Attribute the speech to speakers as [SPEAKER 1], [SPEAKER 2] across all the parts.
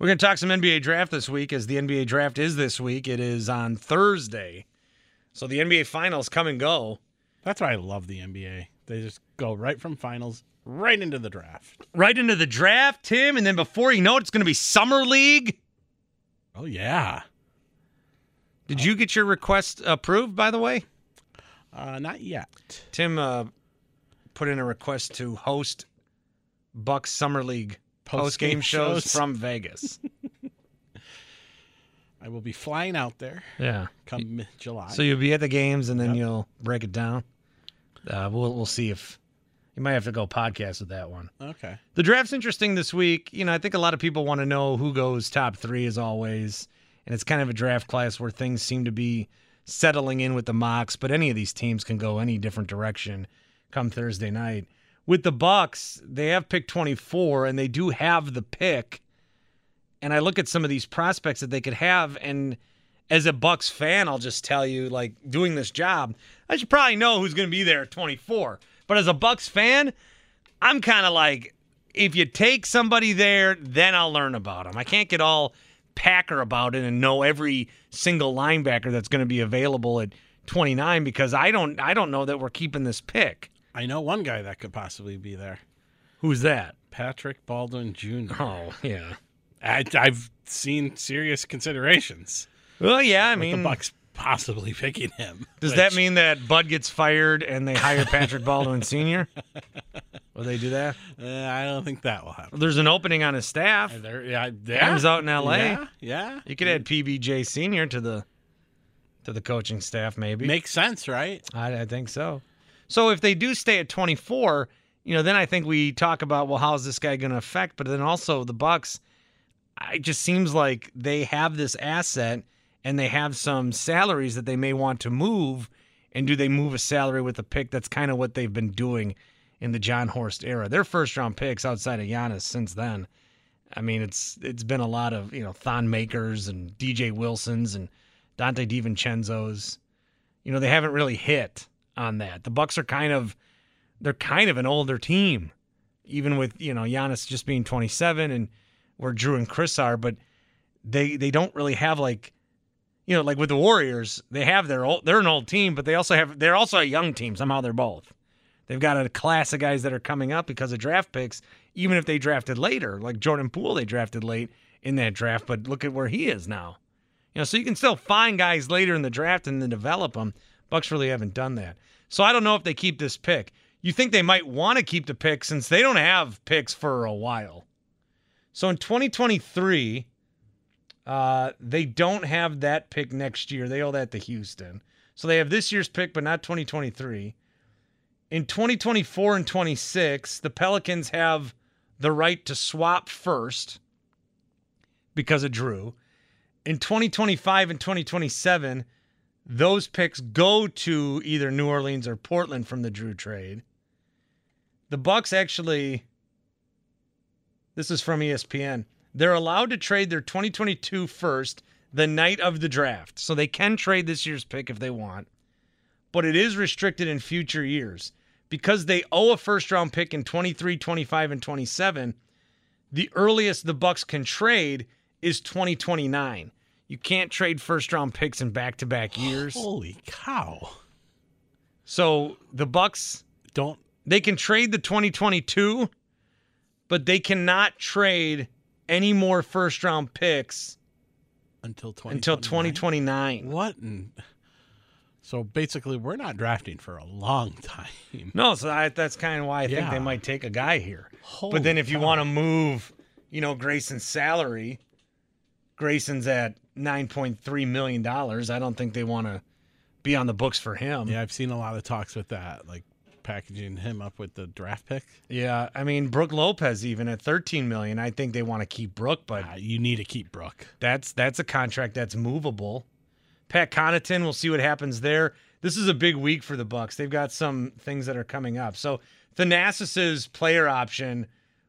[SPEAKER 1] We're going to talk some NBA draft this week as the NBA draft is this week. It is on Thursday. So the NBA finals come and go.
[SPEAKER 2] That's why I love the NBA. They just go right from finals right into the draft.
[SPEAKER 1] Right into the draft, Tim, and then before you know it, it's going to be Summer League.
[SPEAKER 2] Oh yeah.
[SPEAKER 1] Did you get your request approved, by the way?
[SPEAKER 2] Uh, not yet.
[SPEAKER 1] Tim uh, put in a request to host Bucks Summer League post game shows
[SPEAKER 2] shows.
[SPEAKER 1] from Vegas.
[SPEAKER 2] I will be flying out there
[SPEAKER 1] yeah.
[SPEAKER 2] come July.
[SPEAKER 1] So you'll be at the games and then
[SPEAKER 2] Yep.
[SPEAKER 1] you'll break it down. Uh, we'll we'll see if you might have to go podcast with that one.
[SPEAKER 2] okay.
[SPEAKER 1] The draft's interesting this week. You know, I think a lot of people want to know who goes top three as always, and it's kind of a draft class where things seem to be settling in with the mocks. But any of these teams can go any different direction come Thursday night. With the Bucks, they have pick 24, and they do have the pick. And I look at some of these prospects that they could have, and as a Bucks fan, I'll just tell you, like doing this job, I should probably know who's going to be there at 24. But as a Bucks fan, I'm kind of like, if you take somebody there, then I'll learn about them. I can't get all Packer about it and know every single linebacker that's going to be available at 29 because I don't I don't know that we're keeping this pick.
[SPEAKER 2] I know one guy that could possibly be there.
[SPEAKER 1] Who's that?
[SPEAKER 2] Patrick Baldwin Jr.
[SPEAKER 1] Oh, yeah.
[SPEAKER 2] I, I've seen serious considerations.
[SPEAKER 1] Well, yeah, I mean,
[SPEAKER 2] the Bucks possibly picking him.
[SPEAKER 1] does
[SPEAKER 2] which-
[SPEAKER 1] that mean that Bud gets fired and they hire Patrick Baldwin Sr.? Will they do that?
[SPEAKER 2] Uh, I don't think that will happen.
[SPEAKER 1] There's an opening on his staff.
[SPEAKER 2] There, yeah,
[SPEAKER 1] He's out in L.A.
[SPEAKER 2] Yeah, yeah.
[SPEAKER 1] You could add PBJ Sr. to the to the coaching staff, maybe.
[SPEAKER 2] Makes sense, right?
[SPEAKER 1] I, I think so. So if they do stay at 24, you know, then I think we talk about well, how's this guy going to affect? But then also the Bucks, it just seems like they have this asset and they have some salaries that they may want to move. And do they move a salary with a pick? That's kind of what they've been doing in the Jon Horst era. Their first round picks outside of Giannis since then. I mean, it's it's been a lot of you know Thon Makers and DJ Wilsons and Donte DiVincenzo's. You know, they haven't really hit on that. The Bucks are kind of they're kind of an older team, even with you know Giannis just being 27 and where Drew and Chris are, but they they don't really have like you know like with the Warriors they have their old, they're an old team, but they also have they're also a young team. Somehow they're both. They've got a class of guys that are coming up because of draft picks, even if they drafted later, like Jordan Poole they drafted late in that draft, but look at where he is now. You know, so you can still find guys later in the draft and then develop them. Bucks really haven't done that. So I don't know if they keep this pick. You think they might want to keep the pick since they don't have picks for a while. So in 2023, uh, they don't have that pick next year. They owe that to Houston. So they have this year's pick, but not 2023. In 2024 and 26, the Pelicans have the right to swap first because of Drew. In 2025 and 2027, those picks go to either New Orleans or Portland from the Drew trade. The Bucks actually this is from ESPN. They're allowed to trade their 2022 first the night of the draft. So they can trade this year's pick if they want. But it is restricted in future years. Because they owe a first round pick in 23, 25 and 27, the earliest the Bucks can trade is 2029. You can't trade first round picks in back-to-back years.
[SPEAKER 2] Holy cow!
[SPEAKER 1] So the Bucks
[SPEAKER 2] Don't
[SPEAKER 1] they can trade the 2022, but they cannot trade any more first round picks
[SPEAKER 2] until 20
[SPEAKER 1] until 2029.
[SPEAKER 2] What? In, so basically, we're not drafting for a long time.
[SPEAKER 1] No, so I, that's kind of why I think they might take a guy here.
[SPEAKER 2] Holy
[SPEAKER 1] but then if you want to move, you know, Grayson's salary, Grayson's at 9.3 million dollars. I don't think they want to be on the books for him.
[SPEAKER 2] Yeah, I've seen a lot of talks with that. Like packaging him up with the draft pick.
[SPEAKER 1] Yeah, I mean Brooke Lopez even at 13 million. I think they want to keep Brooke, but
[SPEAKER 2] Uh, you need to keep Brooke.
[SPEAKER 1] that's that's a contract that's movable. Pat Connaughton, we'll see what happens there. This is a big week for the Bucks. They've got some things that are coming up. So Thanasis's player option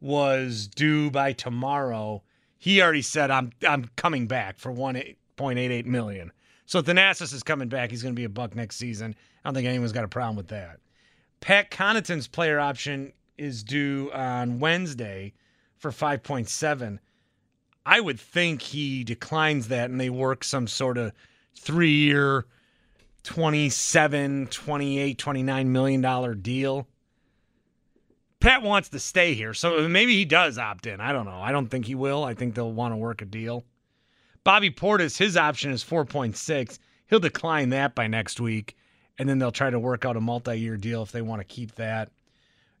[SPEAKER 1] was due by tomorrow. He already said I'm I'm coming back for 1.88 million. So Thanasis is coming back. He's going to be a buck next season. I don't think anyone's got a problem with that. Pat Connaughton's player option is due on Wednesday for 5.7. I would think he declines that and they work some sort of three year, 27, 28, 29 million dollar deal. Pat wants to stay here, so maybe he does opt in. I don't know. I don't think he will. I think they'll want to work a deal. Bobby Portis, his option is 4.6. He'll decline that by next week, and then they'll try to work out a multi year deal if they want to keep that.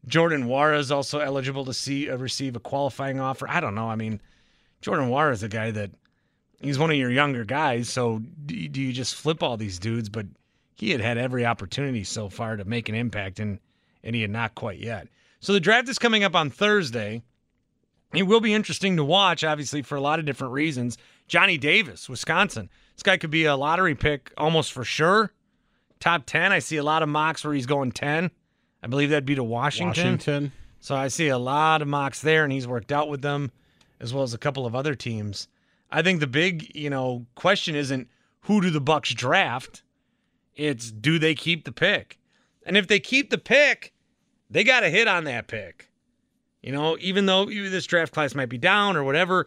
[SPEAKER 1] Jordan Nwora is also eligible to see uh, receive a qualifying offer. I don't know. I mean, Jordan Nwora is a guy that he's one of your younger guys. So do, do you just flip all these dudes? But he had had every opportunity so far to make an impact, and and he had not quite yet. So the draft is coming up on Thursday. It will be interesting to watch, obviously, for a lot of different reasons. Johnny Davis, Wisconsin. This guy could be a lottery pick almost for sure. Top 10. I see a lot of mocks where he's going 10. I believe that'd be to Washington.
[SPEAKER 2] Washington.
[SPEAKER 1] So I see a lot of mocks there, and he's worked out with them as well as a couple of other teams. I think the big, you know, question isn't who do the Bucks draft? It's do they keep the pick? And if they keep the pick, they got to hit on that pick. You know, even though you, this draft class might be down or whatever,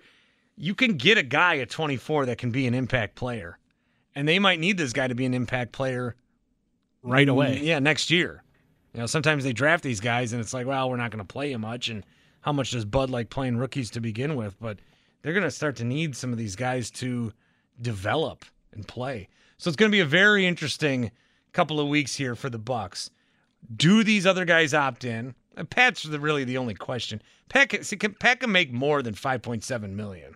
[SPEAKER 1] you can get a guy at 24 that can be an impact player. And they might need this guy to be an impact player
[SPEAKER 2] Right away.
[SPEAKER 1] Mm, yeah, next year. You know, sometimes they draft these guys and it's like, well, we're not going to play you much. And how much does Bud like playing rookies to begin with? But they're going to start to need some of these guys to develop and play. So it's going to be a very interesting couple of weeks here for the Bucks. Do these other guys opt in? And Pat's the, really the only question. Pat can, see, can, Pat can make more than 5.7 million.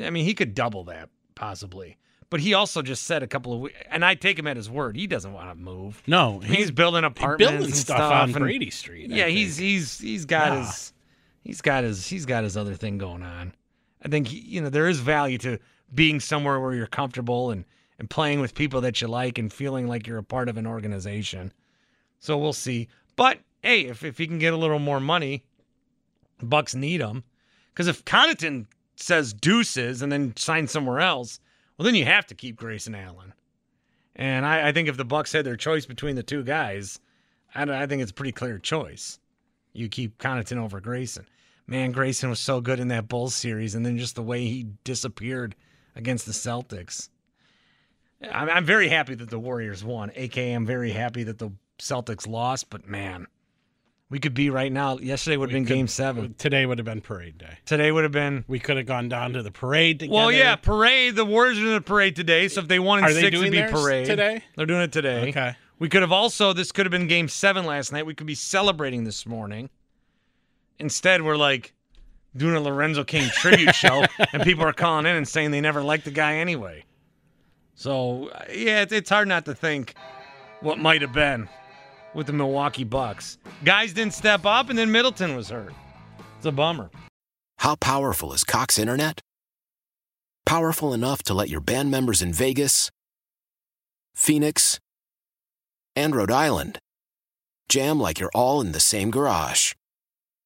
[SPEAKER 1] I mean, he could double that possibly. But he also just said a couple of weeks, and I take him at his word. He doesn't want to move.
[SPEAKER 2] No,
[SPEAKER 1] He's building
[SPEAKER 2] he's
[SPEAKER 1] apartments
[SPEAKER 2] building
[SPEAKER 1] and
[SPEAKER 2] stuff,
[SPEAKER 1] stuff
[SPEAKER 2] on
[SPEAKER 1] and-
[SPEAKER 2] Brady Street. I
[SPEAKER 1] Yeah, he's he's he's got
[SPEAKER 2] Yeah.
[SPEAKER 1] his he's got his he's got his other thing going on. I think he- you know there is value to being somewhere where you're comfortable and and playing with people that you like and feeling like you're a part of an organization. So we'll see. But hey, if if he can get a little more money, Bucks need him. Because if Connaughton says deuces and then signs somewhere else, well then you have to keep Grayson Allen. And I, I think if the Bucks had their choice between the two guys, I, I think it's a pretty clear choice. You keep Connaughton over Grayson. Man, Grayson was so good in that Bulls series, and then just the way he disappeared against the Celtics. I'm, I'm very happy that the Warriors won. AKA, I'm very happy that the Celtics lost. But man, we could be right now. Yesterday would have been
[SPEAKER 2] could-
[SPEAKER 1] Game Seven.
[SPEAKER 2] Today would have been parade day.
[SPEAKER 1] Today would have been.
[SPEAKER 2] We could have gone down to the parade together.
[SPEAKER 1] Well, yeah, parade. The Warriors are in the parade today, so if they won in
[SPEAKER 2] Are they
[SPEAKER 1] six,
[SPEAKER 2] doing
[SPEAKER 1] it'd be parade
[SPEAKER 2] today?
[SPEAKER 1] They're doing it today.
[SPEAKER 2] Okay.
[SPEAKER 1] We could have also. This could have been Game Seven last night. We could be celebrating this morning. Instead, we're like doing a Lorenzo King tribute show, and people are calling in and saying they never liked the guy anyway. So yeah, it's hard not to think what might have been with the Milwaukee Bucks. Guys didn't step up, and then Middleton was hurt. It's a bummer.
[SPEAKER 3] How powerful is Cox Internet? Powerful enough to let your band members in Vegas, Phoenix, and Rhode Island jam like you're all in the same garage.